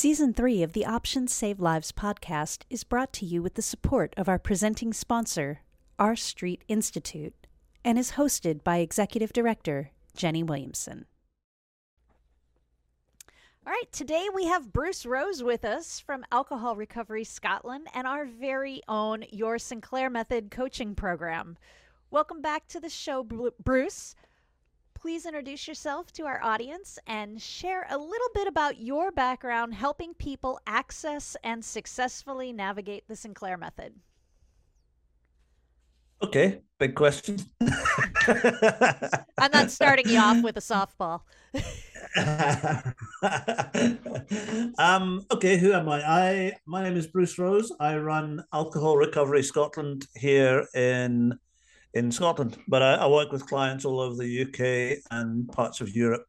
Season 3 of the Options Save Lives podcast is brought to you with the support of our presenting sponsor, R Street Institute, and is hosted by Executive Director Jenny Williamson. All right, today we have Bruce Rose with us from Alcohol Recovery Scotland and our very own Your Sinclair Method coaching program. Welcome back to the show, Bruce. Please introduce yourself to our audience and share a little bit about your background helping people access and successfully navigate the Sinclair method. Okay, big question. I'm not starting you off with a softball. um, okay, who am I? I my name is Bruce Rose. I run Alcohol Recovery Scotland here in in Scotland, but I, I, work with clients all over the UK and parts of Europe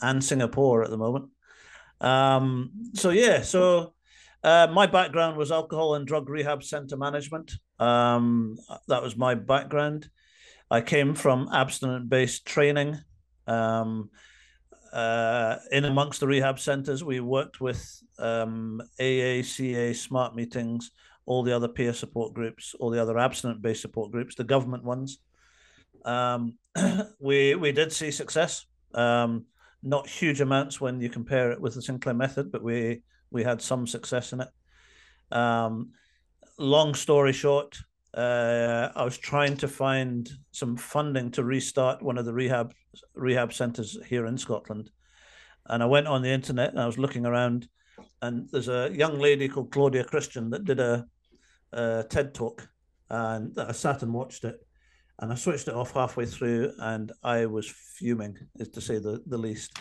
and Singapore at the moment. Um, so yeah, so uh, my background was alcohol and drug rehab center management. Um, that was my background. I came from abstinent-based training. Um, uh, in amongst the rehab centers, we worked with um, AACA smart meetings, all the other peer support groups, all the other abstinent based support groups, the government ones. Um, we we did see success. Um, not huge amounts when you compare it with the Sinclair method, but we we had some success in it. Um, long story short, uh, I was trying to find some funding to restart one of the rehab rehab centres here in Scotland, and I went on the internet and I was looking around, and there's a young lady called Claudia Christian that did a uh, TED talk, and I sat and watched it, and I switched it off halfway through, and I was fuming, is to say the, the least.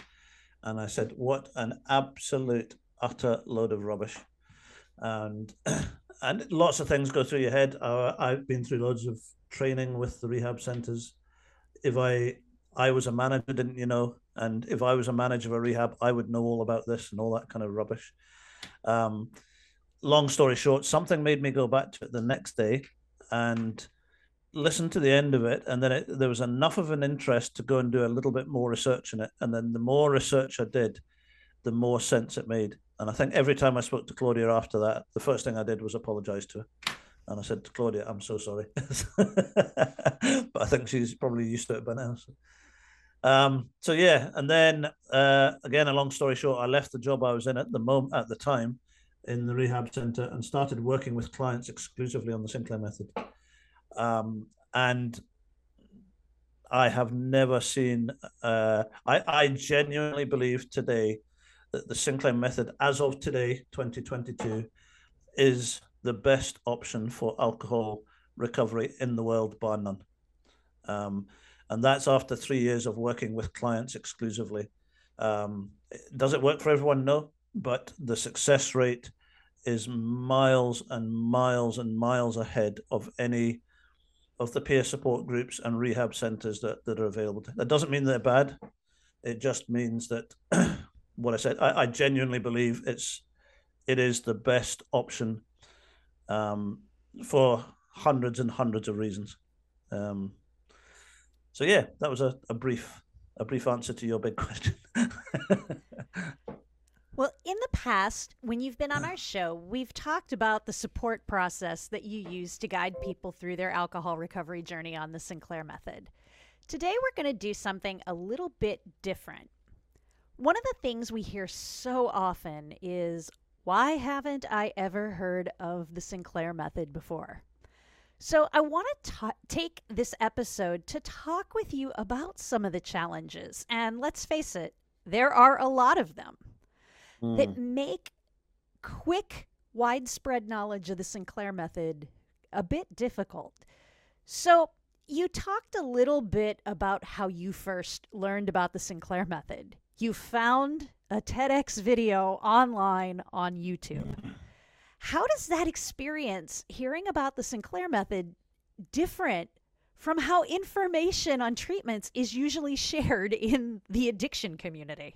And I said, "What an absolute utter load of rubbish!" And and lots of things go through your head. I've been through loads of training with the rehab centres. If I I was a manager, didn't you know? And if I was a manager of a rehab, I would know all about this and all that kind of rubbish. Um, long story short, something made me go back to it the next day and listen to the end of it. And then it, there was enough of an interest to go and do a little bit more research in it. And then the more research I did, the more sense it made. And I think every time I spoke to Claudia after that, the first thing I did was apologize to her. And I said to Claudia, I'm so sorry. but I think she's probably used to it by now. So. Um, so yeah, and then uh, again, a long story short, I left the job I was in at the moment at the time, in the rehab center and started working with clients exclusively on the Sinclair method. Um, and I have never seen, uh, I, I genuinely believe today that the Sinclair method, as of today, 2022, is the best option for alcohol recovery in the world, bar none. Um, and that's after three years of working with clients exclusively. Um, does it work for everyone? No but the success rate is miles and miles and miles ahead of any of the peer support groups and rehab centers that, that are available. That doesn't mean they're bad. It just means that what I said, I, I, genuinely believe it's it is the best option um, for hundreds and hundreds of reasons. Um, so yeah, that was a, a brief a brief answer to your big question. Well, in the past, when you've been on our show, we've talked about the support process that you use to guide people through their alcohol recovery journey on the Sinclair method. Today, we're going to do something a little bit different. One of the things we hear so often is, Why haven't I ever heard of the Sinclair method before? So, I want to ta- take this episode to talk with you about some of the challenges. And let's face it, there are a lot of them mm. that make quick, widespread knowledge of the Sinclair method a bit difficult. So, you talked a little bit about how you first learned about the Sinclair method. You found a TEDx video online on YouTube. How does that experience, hearing about the Sinclair method, different from how information on treatments is usually shared in the addiction community?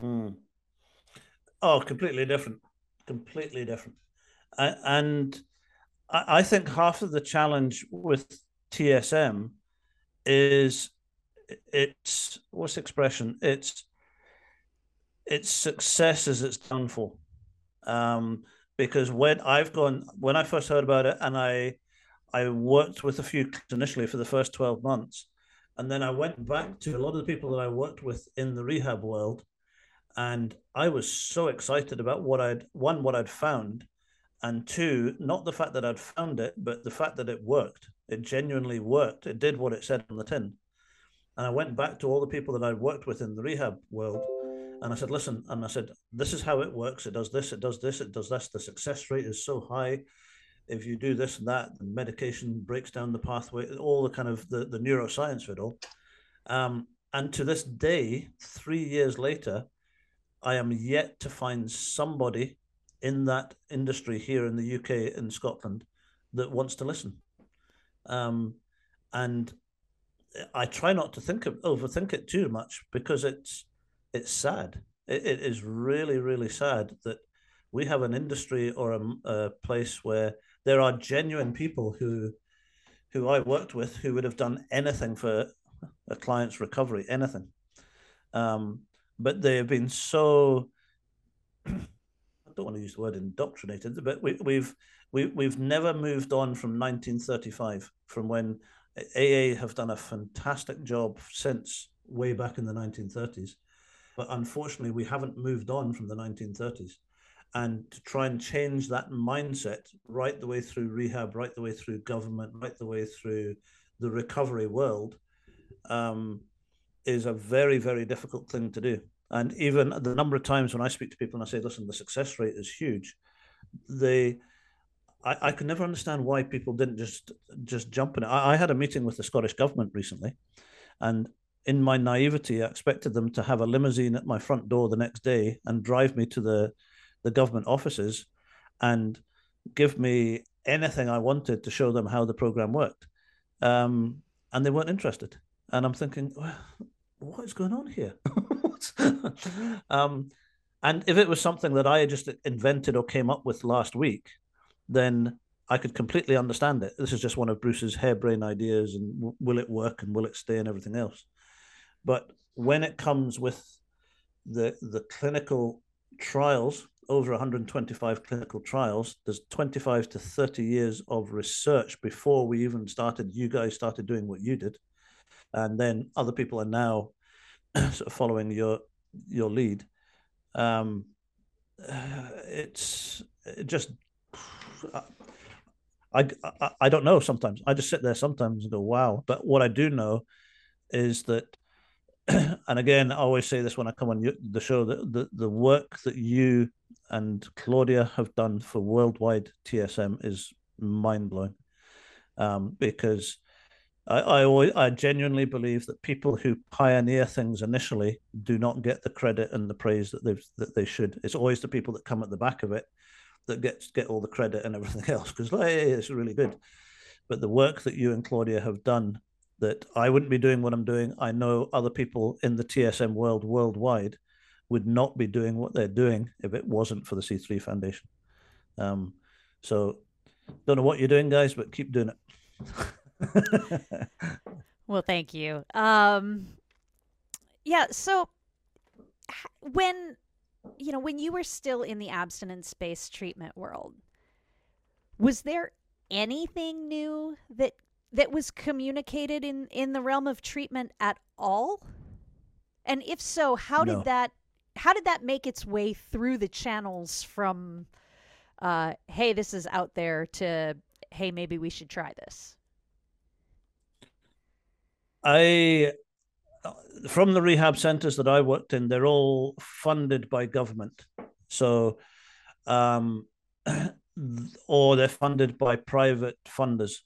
Mm. Oh, completely different. Completely different. and I think half of the challenge with TSM is its what's the expression? It's its success is its downfall. Um, because when I've gone, when I first heard about it, and I, I worked with a few initially for the first twelve months, and then I went back to a lot of the people that I worked with in the rehab world, and I was so excited about what I'd one what I'd found, and two, not the fact that I'd found it, but the fact that it worked. It genuinely worked. It did what it said on the tin. And I went back to all the people that I'd worked with in the rehab world and I said, listen, and I said, this is how it works. It does this, it does this, it does this. The success rate is so high. If you do this and that, the medication breaks down the pathway, all the kind of the, the neuroscience of it all. Um, and to this day, three years later, I am yet to find somebody in that industry here in the UK and Scotland that wants to listen. Um, and I try not to think of overthink it too much because it's it's sad. It, it is really really sad that we have an industry or a, a place where there are genuine people who who I worked with who would have done anything for a client's recovery, anything. Um, but they have been so I don't want to use the word indoctrinated, but we, we've we, we've never moved on from 1935, from when AA have done a fantastic job since way back in the 1930s. But unfortunately, we haven't moved on from the 1930s. And to try and change that mindset right the way through rehab, right the way through government, right the way through the recovery world um, is a very, very difficult thing to do. And even the number of times when I speak to people and I say, listen, the success rate is huge, they I, I could never understand why people didn't just just jump in it. I, I had a meeting with the Scottish government recently, and in my naivety, I expected them to have a limousine at my front door the next day and drive me to the the government offices and give me anything I wanted to show them how the program worked. Um, and they weren't interested. And I'm thinking, well, what is going on here? um, and if it was something that I had just invented or came up with last week, then I could completely understand it. This is just one of Bruce's harebrained ideas, and w- will it work and will it stay and everything else. But when it comes with the the clinical trials, over 125 clinical trials, there's 25 to 30 years of research before we even started. You guys started doing what you did, and then other people are now sort of following your your lead. Um, it's it just I, I, I don't know sometimes. I just sit there sometimes and go, wow. But what I do know is that, and again, I always say this when I come on the show, that the, the work that you and Claudia have done for worldwide TSM is mind blowing. Um, because I, I always, I genuinely believe that people who pioneer things initially do not get the credit and the praise that they that they should. It's always the people that come at the back of it that gets get all the credit and everything else because hey, it's really good. But the work that you and Claudia have done that I wouldn't be doing what I'm doing. I know other people in the TSM world worldwide would not be doing what they're doing if it wasn't for the C3 Foundation. Um, so don't know what you're doing, guys, but keep doing it. well, thank you. Um, yeah. So when you know, when you were still in the abstinence based treatment world, was there anything new that that was communicated in in the realm of treatment at all? And if so, how no. did that how did that make its way through the channels from uh, hey, this is out there to hey, maybe we should try this? I from the rehab centers that I worked in, they're all funded by government. So, um, or they're funded by private funders.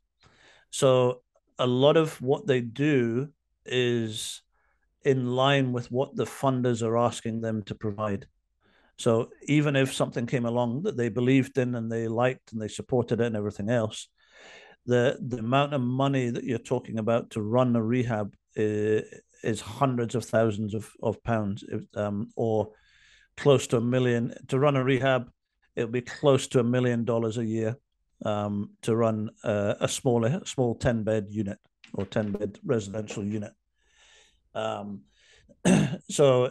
So, a lot of what they do is in line with what the funders are asking them to provide. So, even if something came along that they believed in and they liked and they supported it and everything else, the the amount of money that you're talking about to run a rehab uh, is hundreds of thousands of, of pounds um, or close to a million. To run a rehab it'll be close to a million dollars a year um, to run uh, a smaller small 10 bed unit or 10 bed residential unit. Um, so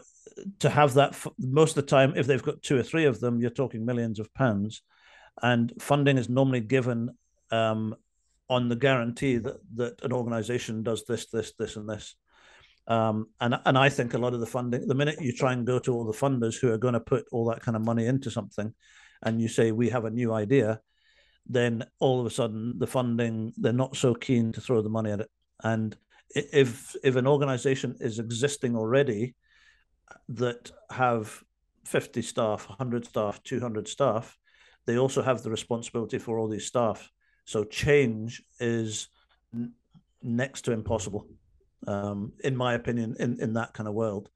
to have that most of the time, if they've got two or three of them, you're talking millions of pounds, and funding is normally given um, on the guarantee that that an organisation does this, this, this, and this. Um, and and I think a lot of the funding, the minute you try and go to all the funders who are going to put all that kind of money into something, and you say we have a new idea, then all of a sudden the funding they're not so keen to throw the money at it. And if if an organisation is existing already that have 50 staff, 100 staff, 200 staff, they also have the responsibility for all these staff. So change is n- next to impossible um, in my opinion, in, in that kind of world,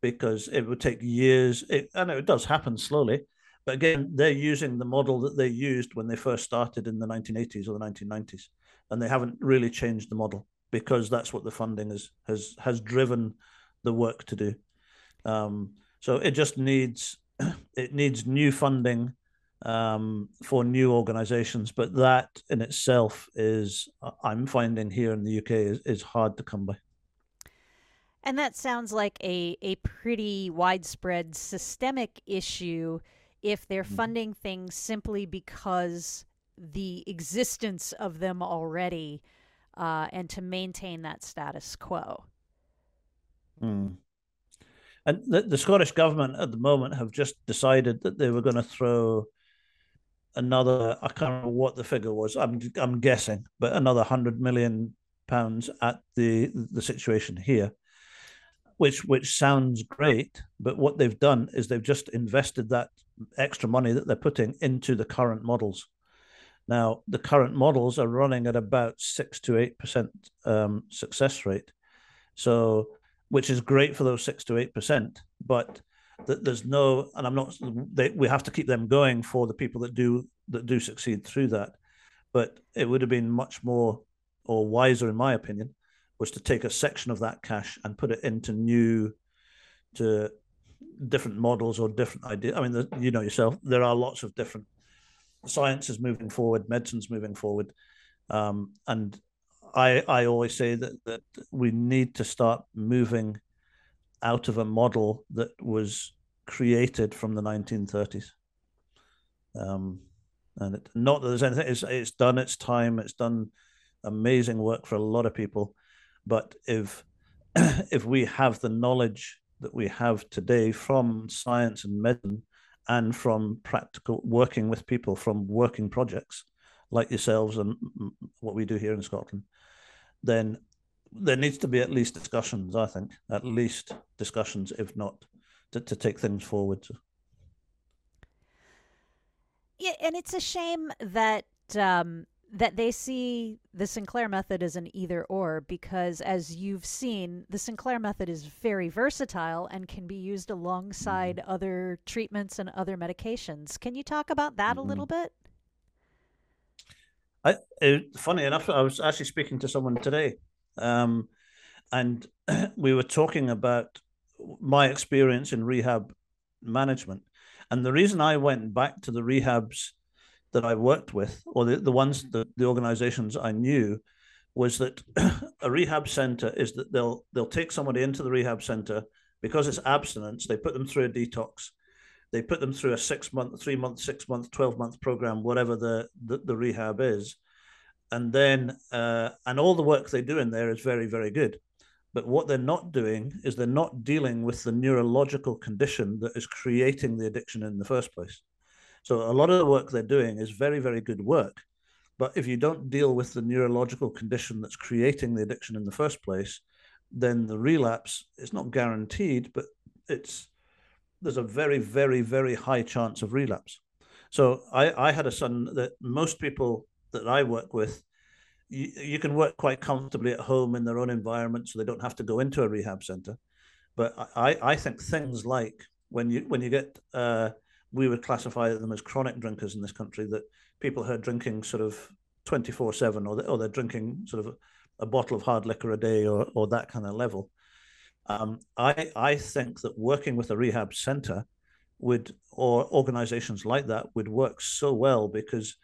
because it would take years. It, I know it does happen slowly, but again, they're using the model that they used when they first started in the 1980s or the 1990s, and they haven't really changed the model because that's what the funding is, has has driven the work to do. Um, so it just needs it needs new funding um, for new organizations. But that in itself is, I'm finding here in the UK, is, is hard to come by. And that sounds like a, a pretty widespread systemic issue if they're mm-hmm. funding things simply because the existence of them already uh, and to maintain that status quo. Mm. And the, the Scottish government at the moment have just decided that they were going to throw another I can't remember what the figure was. I'm I'm guessing, but another hundred million pounds at the the situation here, which which sounds great. But what they've done is they've just invested that extra money that they're putting into the current models. Now the current models are running at about six to eight percent um, success rate, so which is great for those six to eight percent, but that there's no and i'm not they, we have to keep them going for the people that do that do succeed through that. But it would have been much more or wiser in my opinion was to take a section of that cash and put it into new to different models or different ideas i mean the, you know yourself there are lots of different sciences moving forward medicine's moving forward. Um, and i i always say that that we need to start moving out of a model that was created from the 1930s. Um, and it, not that there's anything, it's, it's done its time, it's done amazing work for a lot of people. But if if we have the knowledge that we have today from science and medicine and from practical working with people from working projects like yourselves and what we do here in Scotland, then there needs to be at least discussions. I think at least discussions, if not to, to take things forward. Yeah, and it's a shame that um, that they see the Sinclair method as an either or because, as you've seen, the Sinclair method is very versatile and can be used alongside mm-hmm. other treatments and other medications. Can you talk about that mm-hmm. a little bit? I, it, funny enough, I was actually speaking to someone today um, and we were talking about my experience in rehab management. And the reason I went back to the rehabs that I worked with, or the, the ones that the organizations I knew, was that a rehab center is that they'll they'll take somebody into the rehab center. Because it's abstinence, they put them through a detox, they put them through a six month, three month, six month, 12 month program, whatever the, the, the rehab is and then uh, and all the work they do in there is very very good. But what they're not doing is they're not dealing with the neurological condition that is creating the addiction in the first place. So a lot of the work they're doing is very very good work. But if you don't deal with the neurological condition that's creating the addiction in the first place then the relapse is not guaranteed but it's there's a very very very high chance of relapse. So i i had a son that most people that I work with, you, you can work quite comfortably at home in their own environment, so they don't have to go into a rehab center. But I, I think things like when you when you get uh, we would classify them as chronic drinkers in this country that people who are drinking sort of 24 7 or, they, or they're drinking sort of a, bottle of hard liquor a day or, or that kind of level um, I, I think that working with a rehab center would or organizations like that would work so well because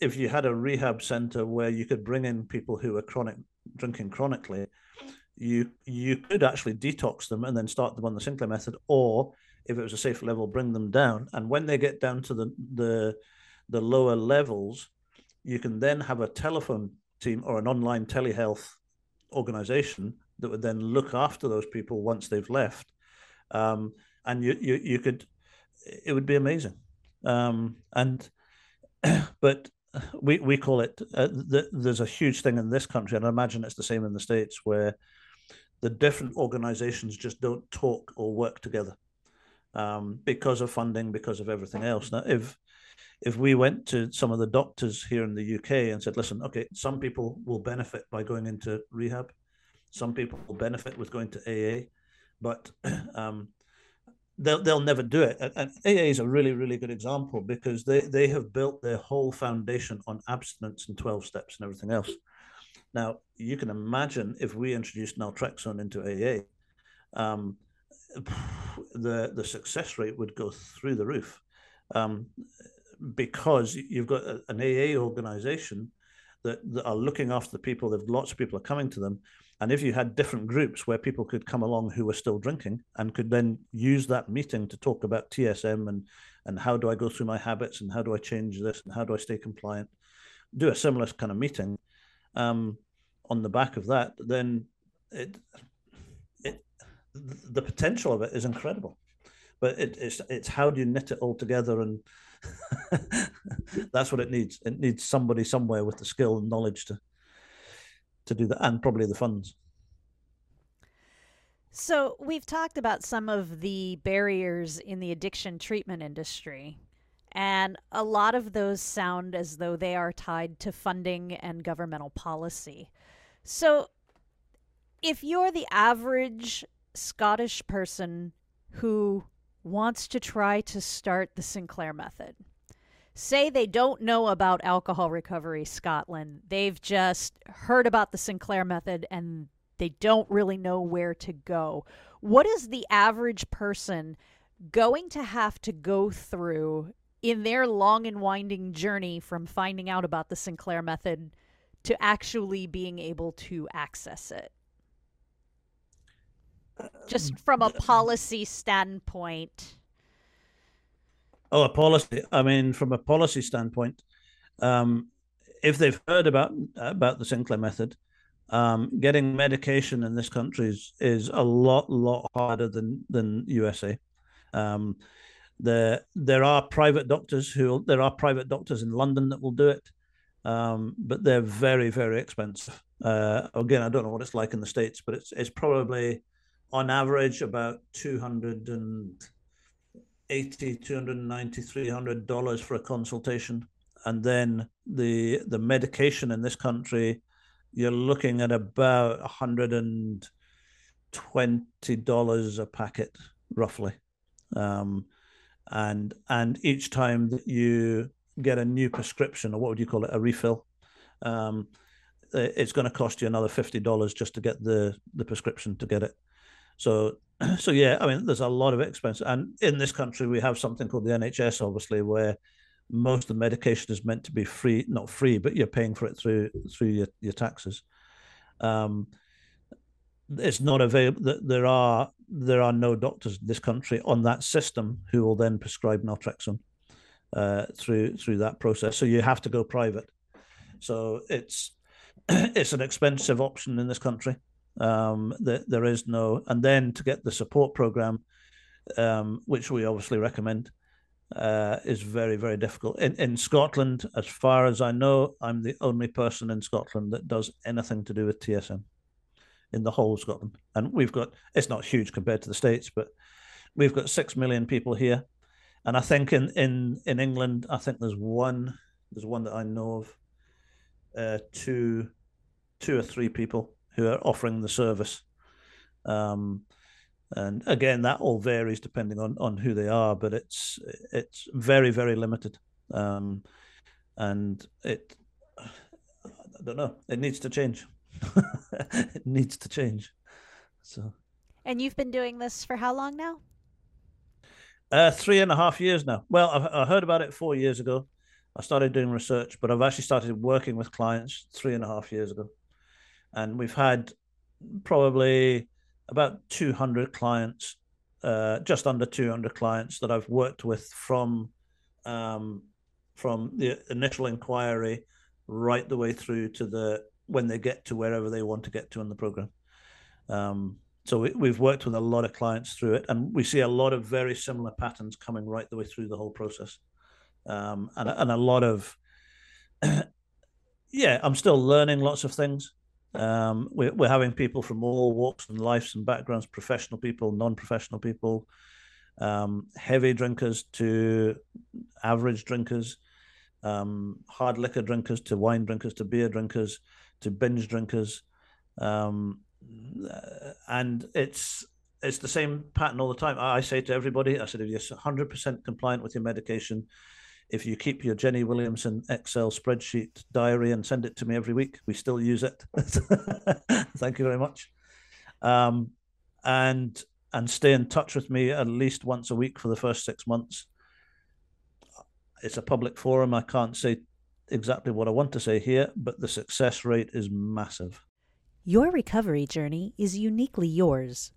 if you had a rehab center where you could bring in people who are chronic drinking chronically, you you could actually detox them and then start them on the Sinclair method, or if it was a safe level, bring them down. And when they get down to the the the lower levels, you can then have a telephone team or an online telehealth organization that would then look after those people once they've left. Um, and you, you you could it would be amazing. Um, and but we we call it uh, the, there's a huge thing in this country, and I imagine it's the same in the states where the different organizations just don't talk or work together um, because of funding, because of everything else. Now, if if we went to some of the doctors here in the UK and said, "Listen, okay, some people will benefit by going into rehab, some people will benefit with going to AA, but um, they'll they'll never do it." And AA is a really really good example because they they have built their whole foundation on abstinence and twelve steps and everything else. Now, you can imagine if we introduced naltrexone into AA, um, the the success rate would go through the roof, um, because you've got an AA organization that, that are looking after the people. That lots of people are coming to them, and if you had different groups where people could come along who were still drinking and could then use that meeting to talk about TSM and and how do I go through my habits and how do I change this and how do I stay compliant, do a similar kind of meeting um, on the back of that, then it, it the potential of it is incredible. But it, it's it's how do you knit it all together, and that's what it needs. It needs somebody somewhere with the skill and knowledge to to do that, and probably the funds. So, we've talked about some of the barriers in the addiction treatment industry. And a lot of those sound as though they are tied to funding and governmental policy. So, if you're the average Scottish person who wants to try to start the Sinclair method, say they don't know about Alcohol Recovery Scotland, they've just heard about the Sinclair method and they don't really know where to go. What is the average person going to have to go through in their long and winding journey from finding out about the Sinclair method to actually being able to access it? Just from a policy standpoint. Oh, a policy. I mean, from a policy standpoint, um, if they've heard about about the Sinclair method, um, getting medication in this country is, is a lot lot harder than than USA. Um, there there are private doctors who there are private doctors in London that will do it, um, but they're very very expensive. Uh, again, I don't know what it's like in the states, but it's it's probably on average about 280 290 300 dollars for a consultation and then the the medication in this country you're looking at about 120 dollars a packet roughly um, and and each time that you get a new prescription or what would you call it a refill um, it's going to cost you another fifty dollars just to get the the prescription to get it. So so yeah, I mean there's a lot of expense, and in this country we have something called the NHS, obviously, where most of the medication is meant to be free, not free, but you're paying for it through through your, your taxes. Um, it's not available. There are there are no doctors in this country on that system who will then prescribe naltrexone uh, through through that process. So you have to go private. So it's it's an expensive option in this country. Um, there, there is no, and then to get the support program, um, which we obviously recommend, uh, is very very difficult. In in Scotland, as far as I know, I'm the only person in Scotland that does anything to do with TSM in the whole of Scotland. And we've got it's not huge compared to the states, but we've got six million people here. And I think in in in England, I think there's one there's one that I know of, uh, two two or three people who are offering the service. Um, and again, that all varies depending on on who they are, but it's it's very very limited, um, and it I don't know. It needs to change. it needs to change. So. And you've been doing this for how long now? Uh, three and a half years now. Well, I, I heard about it four years ago. I started doing research, but I've actually started working with clients three and a half years ago, and we've had probably about 200 clients, uh, just under 200 clients that I've worked with from um, from the initial inquiry right the way through to the when they get to wherever they want to get to in the program. Um, so we, have worked with a lot of clients through it, and we see a lot of very similar patterns coming right the way through the whole process, um, and and a lot of yeah, I'm still learning lots of things. Um, we're, we're having people from all walks and lives and backgrounds, professional people, non-professional people, um, heavy drinkers to average drinkers, um, hard liquor drinkers to wine drinkers to beer drinkers to binge drinkers, um, and it's it's the same pattern all the time. I say to everybody, I said, if you're 100% compliant with your medication, if you keep your Jenny Williamson Excel spreadsheet diary and send it to me every week, we still use it. Thank you very much. Um, and and stay in touch with me at least once a week for the first six months. It's a public forum. I can't say exactly what I want to say here, but the success rate is massive. Your recovery journey is uniquely yours.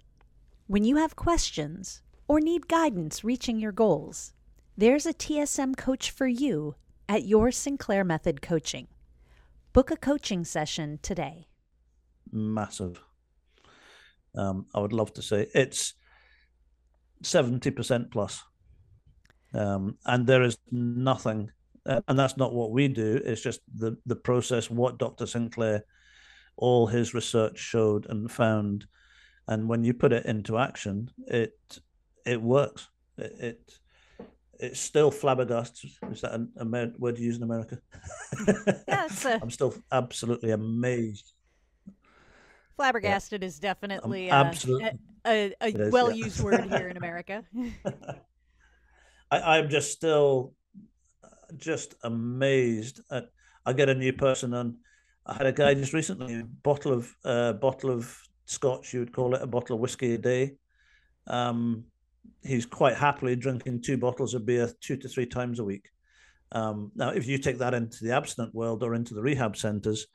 When you have questions or need guidance reaching your goals, there's a TSM coach for you at your Sinclair Method Coaching. Book a coaching session today. Massive. Um, I would love to say it's 70% plus. Um, and there is nothing, and that's not what we do, it's just the, the process, what Dr. Sinclair, all his research showed and found. And when you put it into action, it it works. It, it it's still flabbergasted. Is that a, a word you use in America? yeah, a... I'm still absolutely amazed. Flabbergasted yeah. is definitely uh, absolutely a, a, a well used yeah. word here in America. I, I'm just still just amazed at. I get a new person, and I had a guy just recently, a bottle of uh, bottle of scotch, you would call it, a bottle of whiskey a day. Um, he's quite happily drinking two bottles of beer two to three times a week. Um, now, if you take that into the abstinent world or into the rehab centers,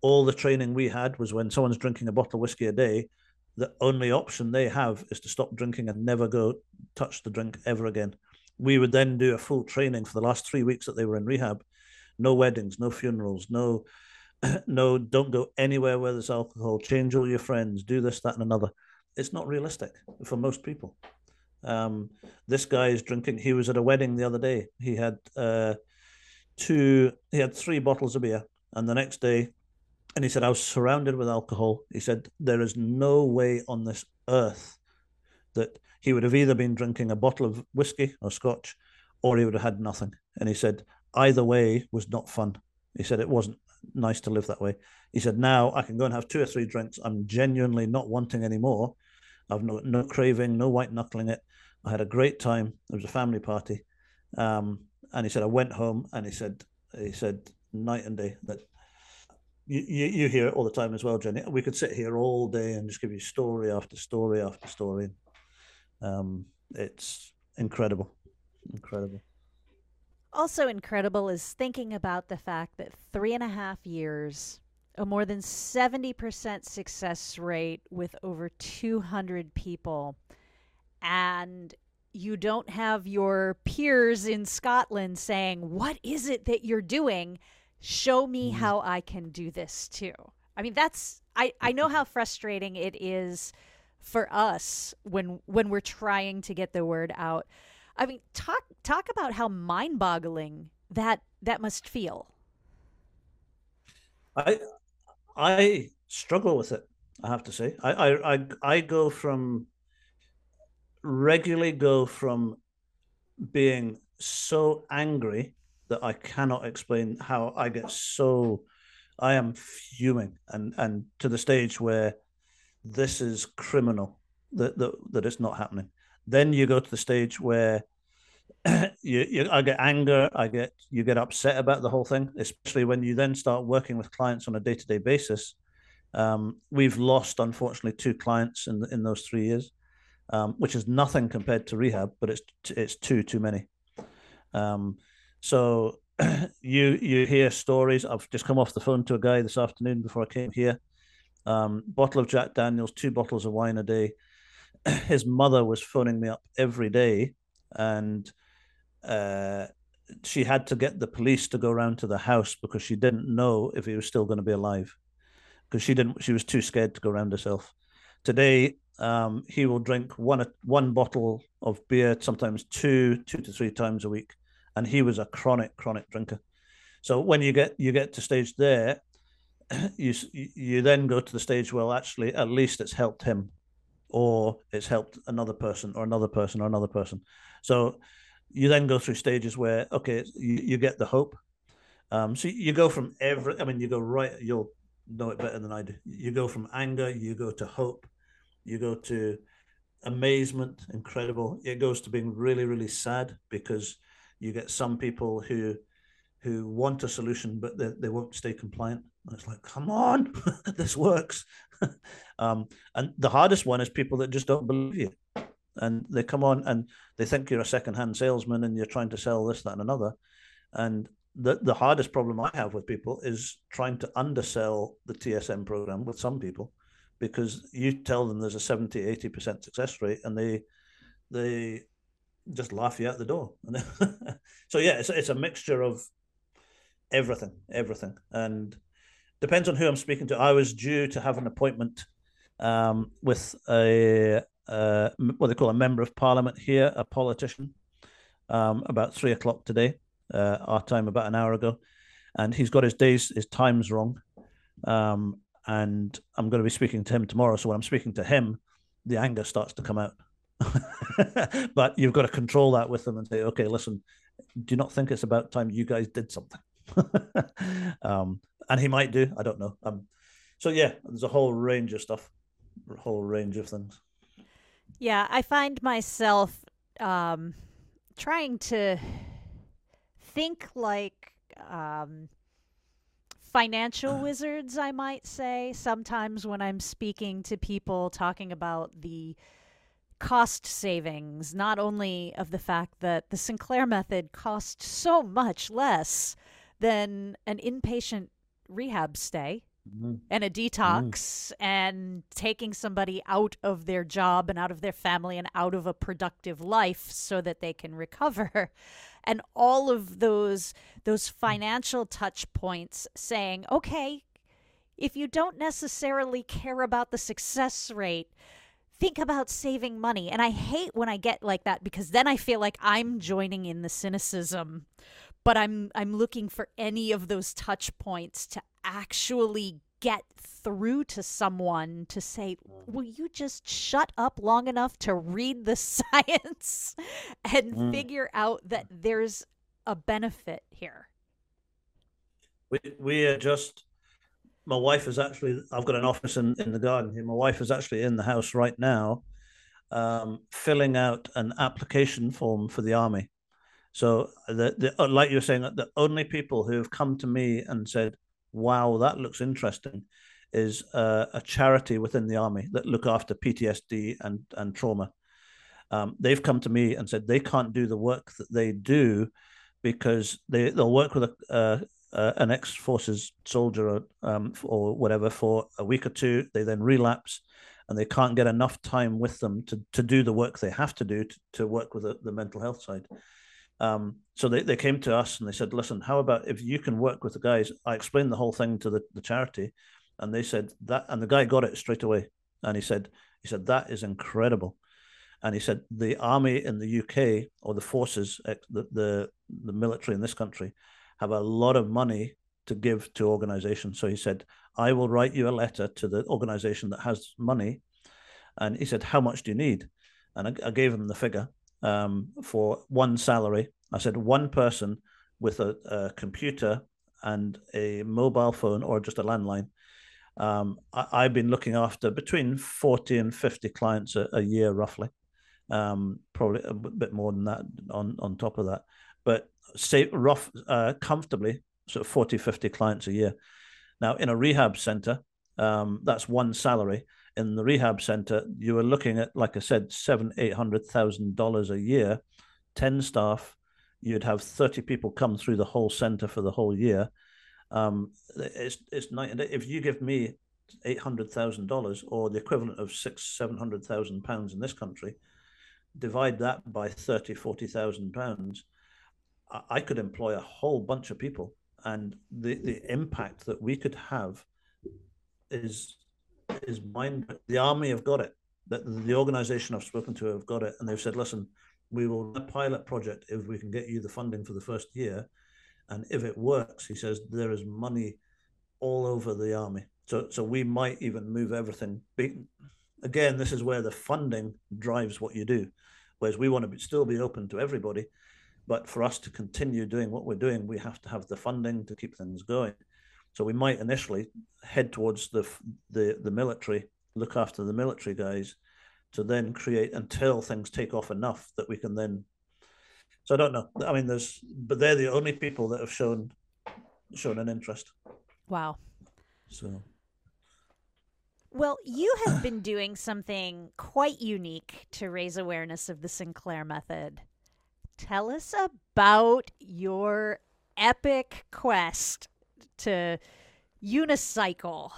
all the training we had was when someone's drinking a bottle of whiskey a day, the only option they have is to stop drinking and never go touch the drink ever again. We would then do a full training for the last three weeks that they were in rehab. No weddings, no funerals, no, no, don't go anywhere where there's alcohol. Change all your friends, do this, that, and another. It's not realistic for most people. Um, this guy is drinking. He was at a wedding the other day. He had uh, two. He had three bottles of beer, and the next day, and he said, "I was surrounded with alcohol." He said, "There is no way on this earth that he would have either been drinking a bottle of whiskey or scotch, or he would have had nothing." And he said, "Either way was not fun." He said it wasn't nice to live that way. He said, "Now I can go and have two or three drinks. I'm genuinely not wanting any more." I've no, no craving, no white knuckling it. I had a great time. It was a family party, um, and he said I went home, and he said he said night and day that you, you, hear it all the time as well, Jenny. We could sit here all day and just give you story after story after story. Um, it's incredible, incredible. Also incredible is thinking about the fact that three and a half years, a more than seventy percent success rate with over two hundred people and you don't have your peers in Scotland saying, What is it that you're doing? Show me mm. how I can do this too. I mean, that's, I, I know how frustrating it is for us when when we're trying to get the word out. I mean, talk talk about how mind-boggling that that must feel. I I struggle with it. I have to say, I I I, I go from regularly go from being so angry that I cannot explain how I get so I am fuming and and to the stage where this is criminal that that, that it's not happening. Then you go to the stage where you, you I get anger, I get you get upset about the whole thing, especially when you then start working with clients on a day to day basis. Um, we've lost, unfortunately, two clients in in those three years um, which is nothing compared to rehab, but it's it's too too many. Um, so you you hear stories. I've just come off the phone to a guy this afternoon before I came here. um, bottle of Jack Daniels, two bottles of wine a day. His mother was phoning me up every day, and uh, she had to get the police to go around to the house because she didn't know if he was still going to be alive because she didn't. She was too scared to go around herself. Today, um, he will drink one one bottle of beer, sometimes two, two to three times a week, and he was a chronic, chronic drinker. So when you get you get to stage there, you you then go to the stage well actually at least it's helped him or it's helped another person or another person or another person. So you then go through stages where okay you, you get the hope. Um, so you go from every i mean you go right you'll know it better than i do. You go from anger you go to hope you go to amazement incredible it goes to being really really sad because you get some people who who want a solution but they, they won't stay compliant and it's like, come on, this works. um, and the hardest one is people that just don't believe you. And they come on and they think you're a secondhand salesman and you're trying to sell this, that, and another. And the, the hardest problem I have with people is trying to undersell the TSM program with some people because you tell them there's a 70, 80% success rate and they they just laugh you out the door. so yeah, it's, it's a mixture of everything, everything. And depends on who I'm speaking to. I was due to have an appointment um, with a uh, what they call a member of parliament here, a politician, um, about three o'clock today, uh, our time, about an hour ago, and he's got his days, his times wrong, um, and I'm going to be speaking to him tomorrow. So when I'm speaking to him, the anger starts to come out. but you've got to control that with them and say, okay, listen, do not think it's about time you guys did something? um, and he might do. I don't know. Um, so yeah, there's a whole range of stuff, a whole range of things. Yeah, I find myself um, trying to think like um, financial wizards, I might say. Sometimes when I'm speaking to people talking about the cost savings, not only of the fact that the Sinclair method costs so much less than an inpatient rehab stay mm-hmm. and a detox mm. and taking somebody out of their job and out of their family and out of a productive life so that they can recover and all of those those hmm. financial touch points saying okay if you don't necessarily care about the success rate think about saving money. And i hate when i get like that because then i feel like i'm joining in the cynicism but I'm I'm looking for any of those touch points to actually get through to someone to say, "Will you just shut up long enough to read the science and mm. figure out that there's a benefit here?" We we are just my wife is actually I've got an office in, in the garden here. My wife is actually in the house right now, um, filling out an application form for the army. So the, the uh, like you're saying, that the only people who have come to me and said, "Wow, that looks interesting," is uh, a charity within the army that look after PTSD and and trauma. Um, they've come to me and said they can't do the work that they do because they they'll work with a, an ex forces soldier or, um, or whatever for a week or two. They then relapse and they can't get enough time with them to, to do the work they have to do to, to work with the, the mental health side. Um, so they, they came to us and they said, listen, how about if you can work with the guys? I explained the whole thing to the, the charity and they said that, and the guy got it straight away. And he said, he said, that is incredible. And he said, the army in the UK or the forces, the, the, the military in this country have a lot of money to give to organizations. So he said, I will write you a letter to the organization that has money. And he said, how much do you need? And I, I gave him the figure um, for one salary. I said one person with a, a, computer and a mobile phone or just a landline. Um, I, have been looking after between 40 and 50 clients a, a year, roughly. Um, probably a bit more than that on, on top of that. But say rough, uh, comfortably, sort of 40, 50 clients a year. Now, in a rehab center, um, that's one salary in the rehab center, you were looking at, like I said, seven, eight hundred thousand dollars a year, ten staff. You'd have thirty people come through the whole center for the whole year. Um, it's it's night If you give me eight hundred thousand dollars, or the equivalent of six seven hundred thousand pounds in this country, divide that by 30, 40,000 pounds, I could employ a whole bunch of people, and the the impact that we could have is is mind. The army have got it. That the organization I've spoken to have got it, and they've said, "Listen, we will a pilot project if we can get you the funding for the first year, and if it works, he says there is money all over the army. So so we might even move everything. Again, this is where the funding drives what you do, whereas we want to be, still be open to everybody, but for us to continue doing what we're doing, we have to have the funding to keep things going. So we might initially head towards the the the military, look after the military guys, to then create until things take off enough that we can then. So I don't know. I mean, there's but they're the only people that have shown shown an interest. Wow. So. Well, you have been doing something quite unique to raise awareness of the Sinclair method. Tell us about your epic quest to unicycle.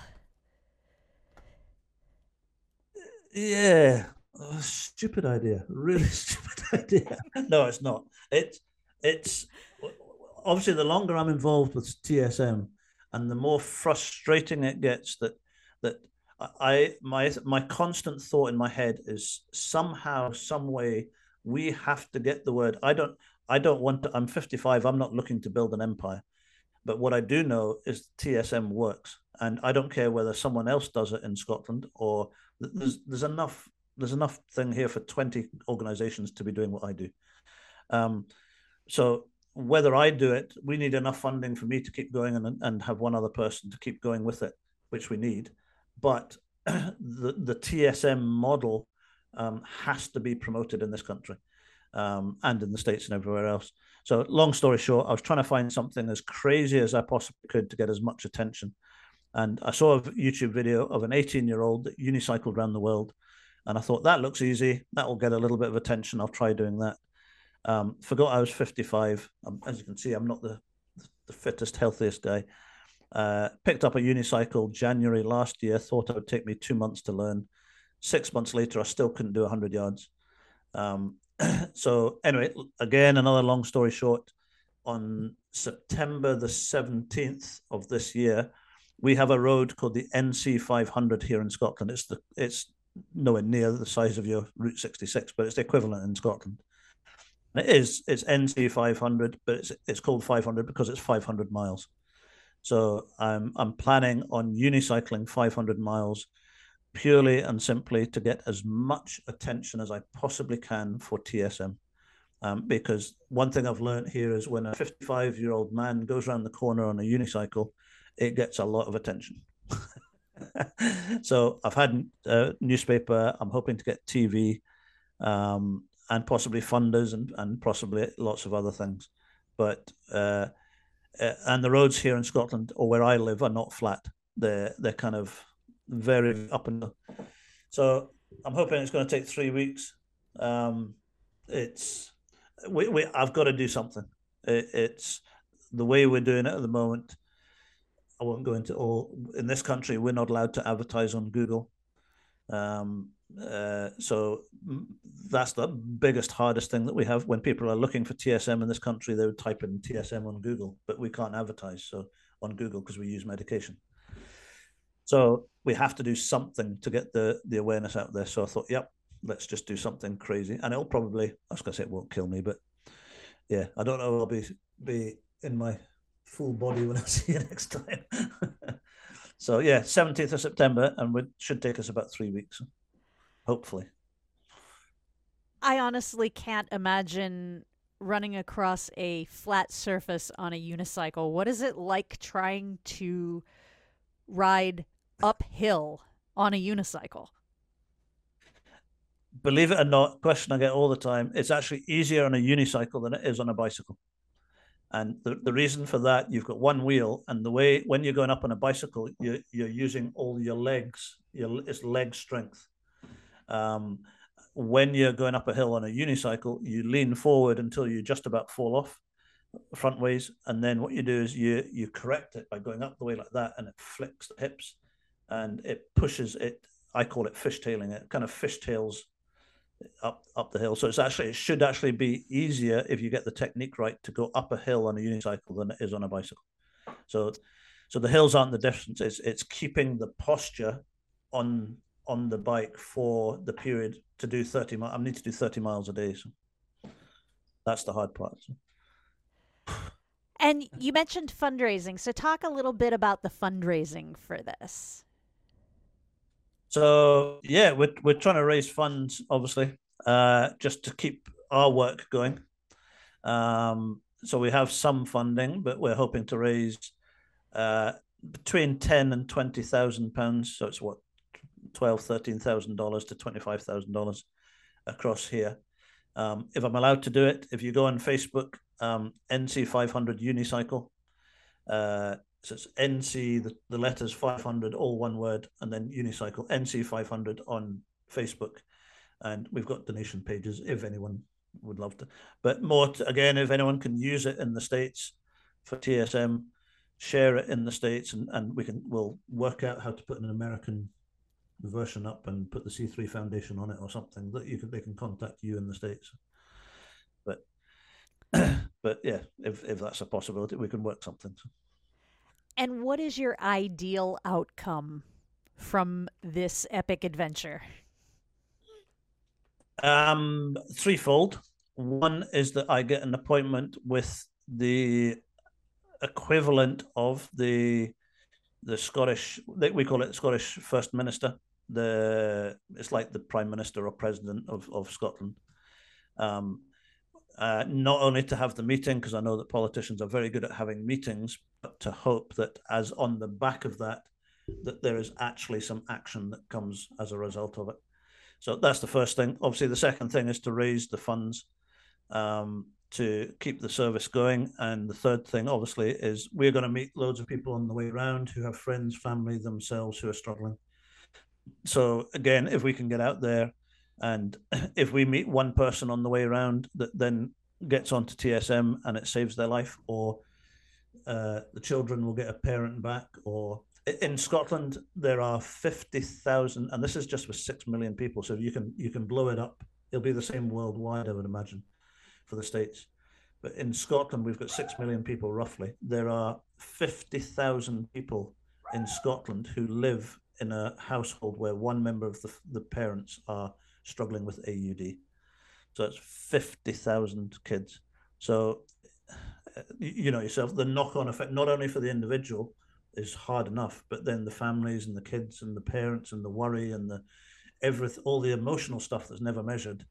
Yeah, oh, stupid idea. Really stupid idea. no, it's not. It's it's obviously the longer I'm involved with TSM, and the more frustrating it gets that that I my my constant thought in my head is somehow some way we have to get the word I don't I don't want to I'm 55 I'm not looking to build an empire but what I do know is TSM works and I don't care whether someone else does it in Scotland or there's there's enough there's enough thing here for 20 organizations to be doing what I do um, so whether I do it, we need enough funding for me to keep going and, and have one other person to keep going with it, which we need. But the, the TSM model um, has to be promoted in this country um, and in the States and everywhere else. So, long story short, I was trying to find something as crazy as I possibly could to get as much attention. And I saw a YouTube video of an 18 year old that unicycled around the world. And I thought that looks easy. That will get a little bit of attention. I'll try doing that. Um, forgot I was 55. Um, as you can see, I'm not the, the fittest, healthiest guy. Uh, picked up a unicycle January last year. Thought it would take me two months to learn. Six months later, I still couldn't do 100 yards. Um, so anyway, again, another long story short. On September the 17th of this year, we have a road called the NC 500 here in Scotland. It's the it's nowhere near the size of your Route 66, but it's the equivalent in Scotland. And it is it's NC 500, but it's it's called 500 because it's 500 miles. So I'm I'm planning on unicycling 500 miles purely and simply to get as much attention as I possibly can for TSM. Um, because one thing I've learned here is when a 55 year old man goes around the corner on a unicycle, it gets a lot of attention. so I've had a newspaper. I'm hoping to get TV. Um, and possibly funders and, and possibly lots of other things. But uh, uh, and the roads here in Scotland or where I live are not flat. They're they're kind of very up and down. So I'm hoping it's going to take three weeks. Um, it's we, we I've got to do something. It, it's the way we're doing it at the moment. I won't go into all in this country. We're not allowed to advertise on Google. Um, uh, so that's the biggest, hardest thing that we have. When people are looking for TSM in this country, they would type in TSM on Google, but we can't advertise so on Google because we use medication. So we have to do something to get the the awareness out there. So I thought, yep, let's just do something crazy, and it'll probably. I was gonna say it won't kill me, but yeah, I don't know. I'll be be in my full body when I see you next time. so yeah, seventeenth of September, and it should take us about three weeks hopefully. I honestly can't imagine running across a flat surface on a unicycle. What is it like trying to ride uphill on a unicycle? Believe it or not, question I get all the time, it's actually easier on a unicycle than it is on a bicycle. And the, the reason for that, you've got one wheel, and the way when you're going up on a bicycle, you're, you're using all your legs, your, it's leg strength. Um, when you're going up a hill on a unicycle, you lean forward until you just about fall off front ways, and then what you do is you you correct it by going up the way like that, and it flicks the hips, and it pushes it. I call it fishtailing. It kind of fishtails up up the hill. So it's actually it should actually be easier if you get the technique right to go up a hill on a unicycle than it is on a bicycle. So so the hills aren't the difference. It's it's keeping the posture on on the bike for the period to do 30 miles. I need to do 30 miles a day. So that's the hard part. So. And you mentioned fundraising. So talk a little bit about the fundraising for this. So yeah, we're we're trying to raise funds, obviously, uh, just to keep our work going. Um, so we have some funding, but we're hoping to raise uh, between ten and twenty thousand pounds. So it's what twelve, thirteen thousand dollars to twenty five thousand dollars across here. Um, if I'm allowed to do it, if you go on Facebook, um, NC five hundred Unicycle, uh, so it's NC, the, the letters 500, all one word, and then Unicycle, NC 500 on Facebook. And we've got donation pages if anyone would love to. But more, to, again, if anyone can use it in the States for TSM, share it in the States, and, and we can, we'll work out how to put an American version up and put the C3 Foundation on it or something that you can, they can contact you in the States. But, but yeah, if, if that's a possibility, we can work something. And what is your ideal outcome from this epic adventure? Um, threefold. One is that I get an appointment with the equivalent of the the Scottish we call it Scottish First Minister. The it's like the Prime Minister or President of, of Scotland. Um, uh, not only to have the meeting, because I know that politicians are very good at having meetings, but to hope that as on the back of that, that there is actually some action that comes as a result of it. So that's the first thing. Obviously, the second thing is to raise the funds um, to keep the service going. And the third thing, obviously, is we're going to meet loads of people on the way around who have friends, family themselves who are struggling. So again, if we can get out there and if we meet one person on the way around that then gets onto TSM and it saves their life, or uh, the children will get a parent back, or in Scotland there are fifty thousand, and this is just with six million people. So you can you can blow it up. It'll be the same worldwide, I would imagine, for the states. But in Scotland, we've got six million people roughly. There are fifty thousand people in Scotland who live in a household where one member of the, the parents are struggling with AUD. So it's 50,000 kids. So, uh, you know yourself, the knock on effect, not only for the individual, is hard enough, but then the families and the kids and the parents and the worry and the everything, all the emotional stuff that's never measured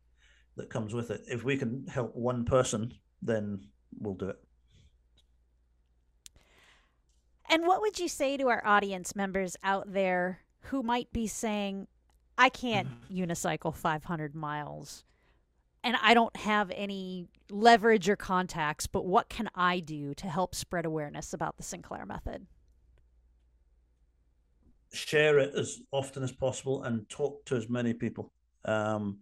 that comes with it. If we can help one person, then we'll do it. And what would you say to our audience members out there who might be saying, I can't unicycle 500 miles and I don't have any leverage or contacts, but what can I do to help spread awareness about the Sinclair method? Share it as often as possible and talk to as many people um,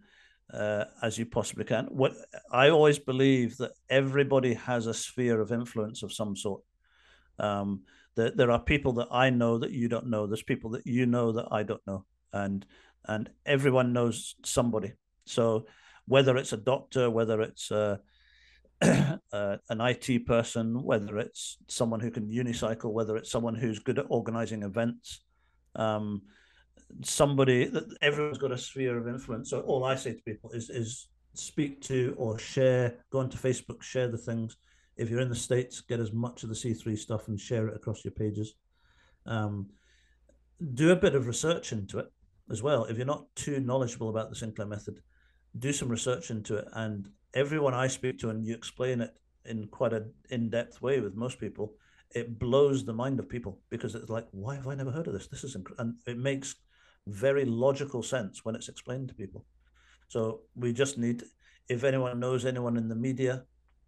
uh, as you possibly can. What I always believe that everybody has a sphere of influence of some sort. Um, there are people that I know that you don't know. There's people that you know that I don't know, and and everyone knows somebody. So whether it's a doctor, whether it's uh, uh, an IT person, whether it's someone who can unicycle, whether it's someone who's good at organizing events, um, somebody that everyone's got a sphere of influence. So all I say to people is is speak to or share, go onto Facebook, share the things. If you're in the States, get as much of the C3 stuff and share it across your pages. Um, do a bit of research into it as well. If you're not too knowledgeable about the Sinclair method, do some research into it. And everyone I speak to, and you explain it in quite an in-depth way with most people, it blows the mind of people because it's like, why have I never heard of this? This is inc-. and it makes very logical sense when it's explained to people. So we just need, if anyone knows anyone in the media,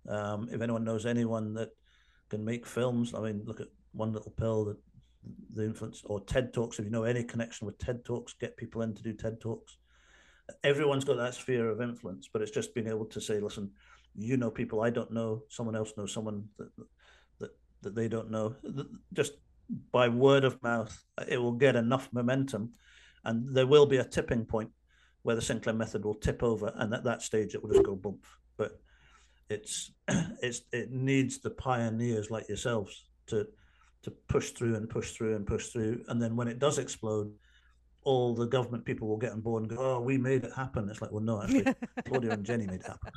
um, if anyone knows anyone that can make films, I mean, look at One Little Pill, that the influence or TED Talks. If you know any connection with TED Talks, get people in to do TED Talks. Everyone's got that sphere of influence, but it's just being able to say, listen, you know people I don't know, someone else knows someone that that that they don't know. Just by word of mouth, it will get enough momentum, and there will be a tipping point where the Sinclair method will tip over, and at that stage it will just go bump. But it's it's it needs the pioneers like yourselves to to push through and push through and push through, and then when it does explode, all the government people will get on board and go, "Oh, we made it happen." It's like, well, no, actually, Claudia and Jenny made it happen.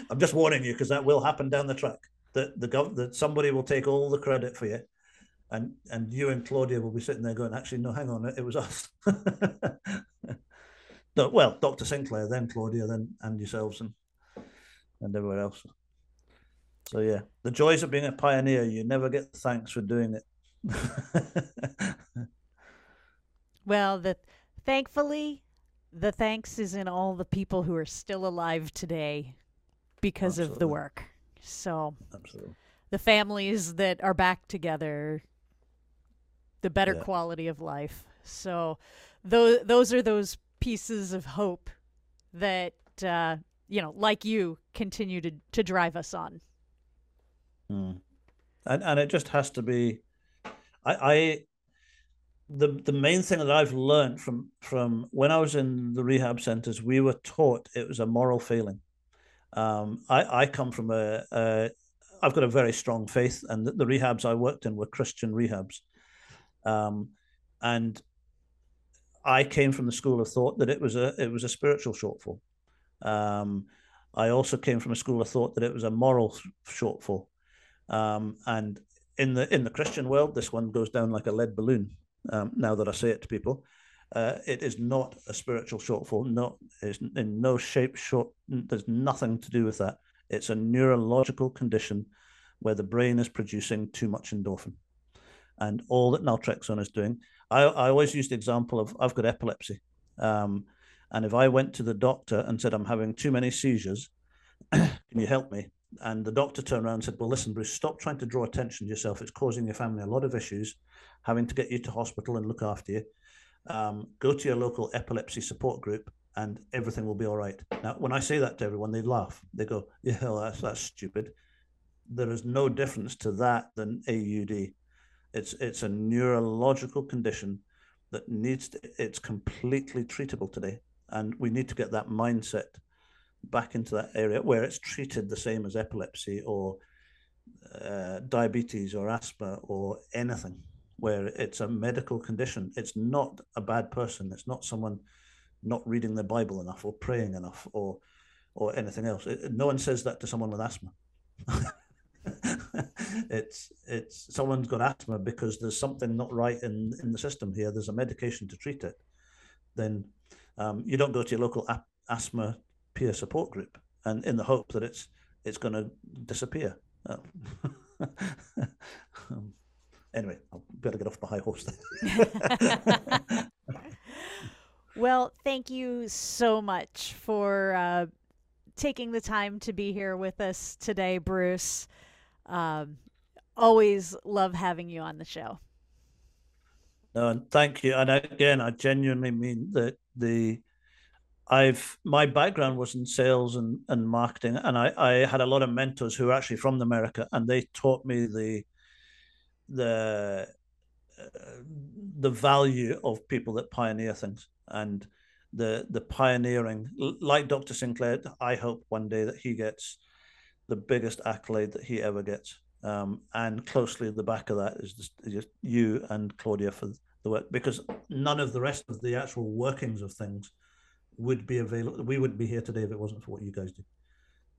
I'm just warning you because that will happen down the track. That the gov that somebody will take all the credit for you, and and you and Claudia will be sitting there going, "Actually, no, hang on, it was us." no, well, Dr. Sinclair, then Claudia, then and yourselves and and everywhere else. So yeah, the joys of being a pioneer. You never get thanks for doing it. Well, the thankfully, the thanks is in all the people who are still alive today because Absolutely. of the work. So, Absolutely. the families that are back together, the better yeah. quality of life. So, those those are those pieces of hope that uh, you know, like you, continue to to drive us on. Mm. And and it just has to be. I, I the the main thing that I've learned from from when I was in the rehab centers, we were taught it was a moral failing. Um, I I come from a, a I've got a very strong faith, and the, the rehabs I worked in were Christian rehabs, um, and I came from the school of thought that it was a it was a spiritual shortfall. Um, I also came from a school of thought that it was a moral shortfall, um, and in the in the Christian world, this one goes down like a lead balloon um, now that I say it to people. Uh, it is not a spiritual shortfall. Not is in no shape short. There's nothing to do with that. It's a neurological condition where the brain is producing too much endorphin, and all that naltrexone is doing. I, I always use the example of I've got epilepsy, um, and if I went to the doctor and said I'm having too many seizures, can you help me? And the doctor turned around and said, Well, listen, Bruce, stop trying to draw attention to yourself. It's causing your family a lot of issues having to get you to hospital and look after you. Um, go to your local epilepsy support group and everything will be all right. Now, when I say that to everyone, they laugh. They go, yeah, well, that's, that's stupid. There is no difference to that than AUD. It's, it's a neurological condition that needs to, it's completely treatable today. And we need to get that mindset back into that area where it's treated the same as epilepsy or uh, diabetes or asthma or anything where it's a medical condition. It's not a bad person. It's not someone not reading the Bible enough or praying enough or or anything else. It, no one says that to someone with asthma. it's it's someone's got asthma because there's something not right in in the system here. There's a medication to treat it. Then um, you don't go to your local asthma peer support group and in the hope that it's it's going to disappear. um, anyway, I better get off my high horse there. well, thank you so much for uh, taking the time to be here with us today, Bruce. Um, always love having you on the show. No, and thank you. And again, I genuinely mean that the I've my background was in sales and, and marketing, and I, I had a lot of mentors who are actually from America, and they taught me the the uh, the value of people that pioneer things. And the the pioneering like dr sinclair i hope one day that he gets the biggest accolade that he ever gets. Um, and closely at the back of that is just, just you and claudia for the work because none of the rest of the actual workings of things would be available we wouldn't be here today if it wasn't for what you guys do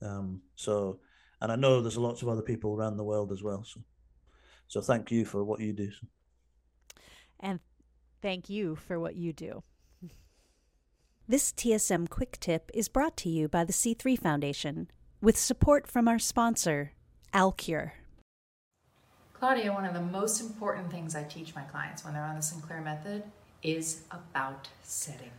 um, so and i know there's lots of other people around the world as well so so thank you for what you do. And thank you for what you do. This TSM Quick Tip is brought to you by the C3 Foundation with support from our sponsor, Alcure. Claudia, one of the most important things I teach my clients when they're on the Sinclair method is about setting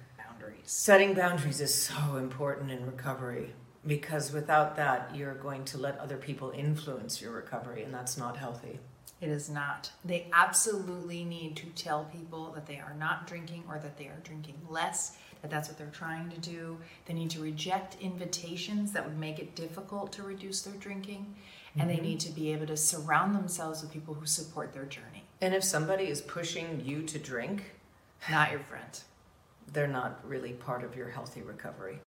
boundaries. Setting boundaries is so important in recovery because without that, you're going to let other people influence your recovery, and that's not healthy. It is not. They absolutely need to tell people that they are not drinking or that they are drinking less, that that's what they're trying to do. They need to reject invitations that would make it difficult to reduce their drinking. and they mm-hmm. need to be able to surround themselves with people who support their journey. And if somebody is pushing you to drink, Not your friend. They're not really part of your healthy recovery.